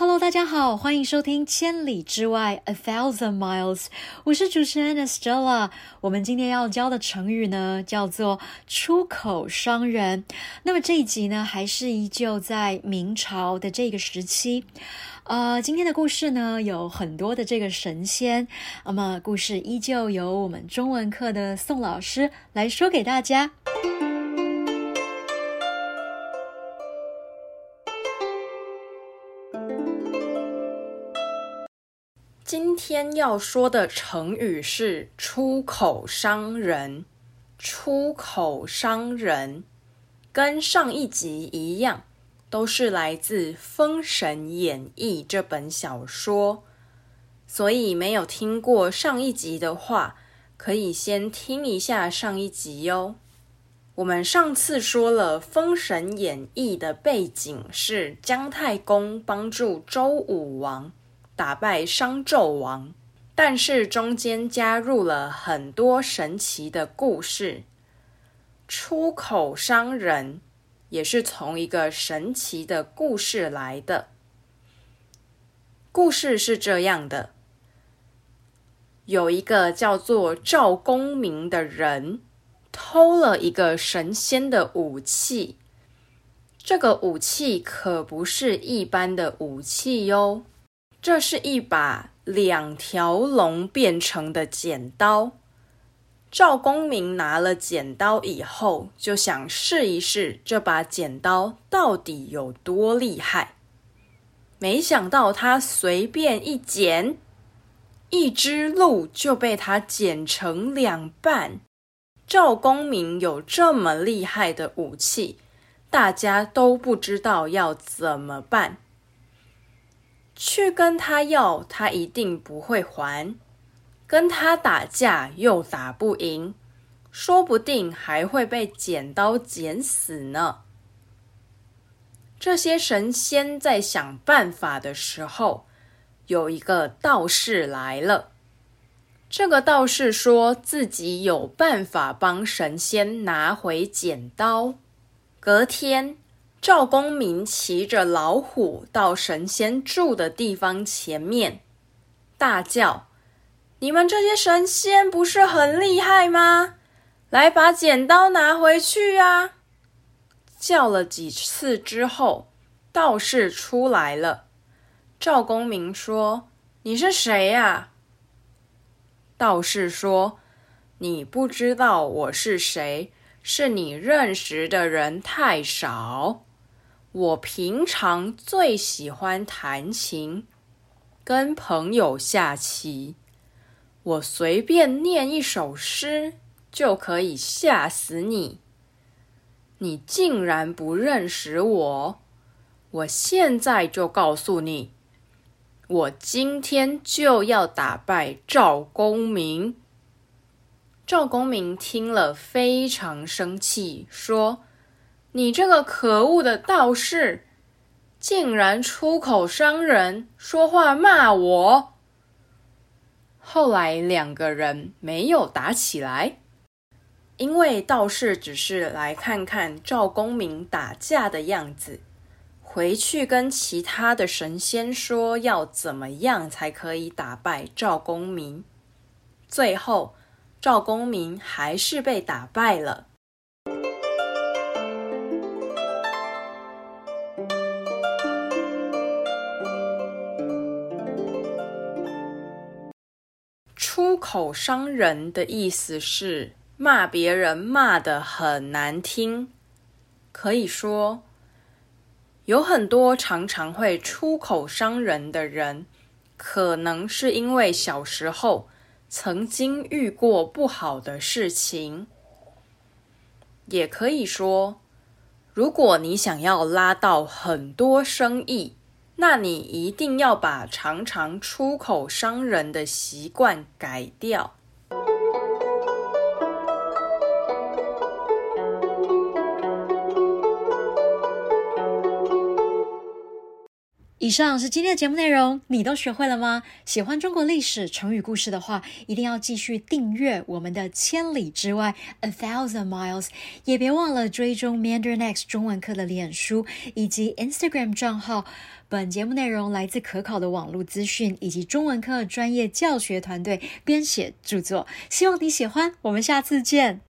Hello，大家好，欢迎收听《千里之外》（A Thousand Miles），我是主持人 Estella。我们今天要教的成语呢，叫做“出口伤人”。那么这一集呢，还是依旧在明朝的这个时期。呃，今天的故事呢，有很多的这个神仙。那么故事依旧由我们中文课的宋老师来说给大家。今天要说的成语是“出口伤人”。出口伤人，跟上一集一样，都是来自《封神演义》这本小说。所以没有听过上一集的话，可以先听一下上一集哟。我们上次说了，《封神演义》的背景是姜太公帮助周武王。打败商纣王，但是中间加入了很多神奇的故事。出口伤人也是从一个神奇的故事来的。故事是这样的：有一个叫做赵公明的人，偷了一个神仙的武器。这个武器可不是一般的武器哟。这是一把两条龙变成的剪刀。赵公明拿了剪刀以后，就想试一试这把剪刀到底有多厉害。没想到他随便一剪，一只鹿就被他剪成两半。赵公明有这么厉害的武器，大家都不知道要怎么办。去跟他要，他一定不会还；跟他打架又打不赢，说不定还会被剪刀剪死呢。这些神仙在想办法的时候，有一个道士来了。这个道士说自己有办法帮神仙拿回剪刀。隔天。赵公明骑着老虎到神仙住的地方前面，大叫：“你们这些神仙不是很厉害吗？来把剪刀拿回去啊！”叫了几次之后，道士出来了。赵公明说：“你是谁呀？”道士说：“你不知道我是谁，是你认识的人太少。”我平常最喜欢弹琴，跟朋友下棋。我随便念一首诗就可以吓死你。你竟然不认识我！我现在就告诉你，我今天就要打败赵公明。赵公明听了非常生气，说。你这个可恶的道士，竟然出口伤人，说话骂我。后来两个人没有打起来，因为道士只是来看看赵公明打架的样子，回去跟其他的神仙说要怎么样才可以打败赵公明。最后，赵公明还是被打败了。出口伤人的意思是骂别人骂的很难听，可以说有很多常常会出口伤人的人，可能是因为小时候曾经遇过不好的事情。也可以说，如果你想要拉到很多生意。那你一定要把常常出口伤人的习惯改掉。以上是今天的节目内容，你都学会了吗？喜欢中国历史成语故事的话，一定要继续订阅我们的《千里之外》（A Thousand Miles），也别忘了追踪 Mandarin X 中文课的脸书以及 Instagram 账号。本节目内容来自可考的网络资讯以及中文课专业教学团队编写著作，希望你喜欢。我们下次见。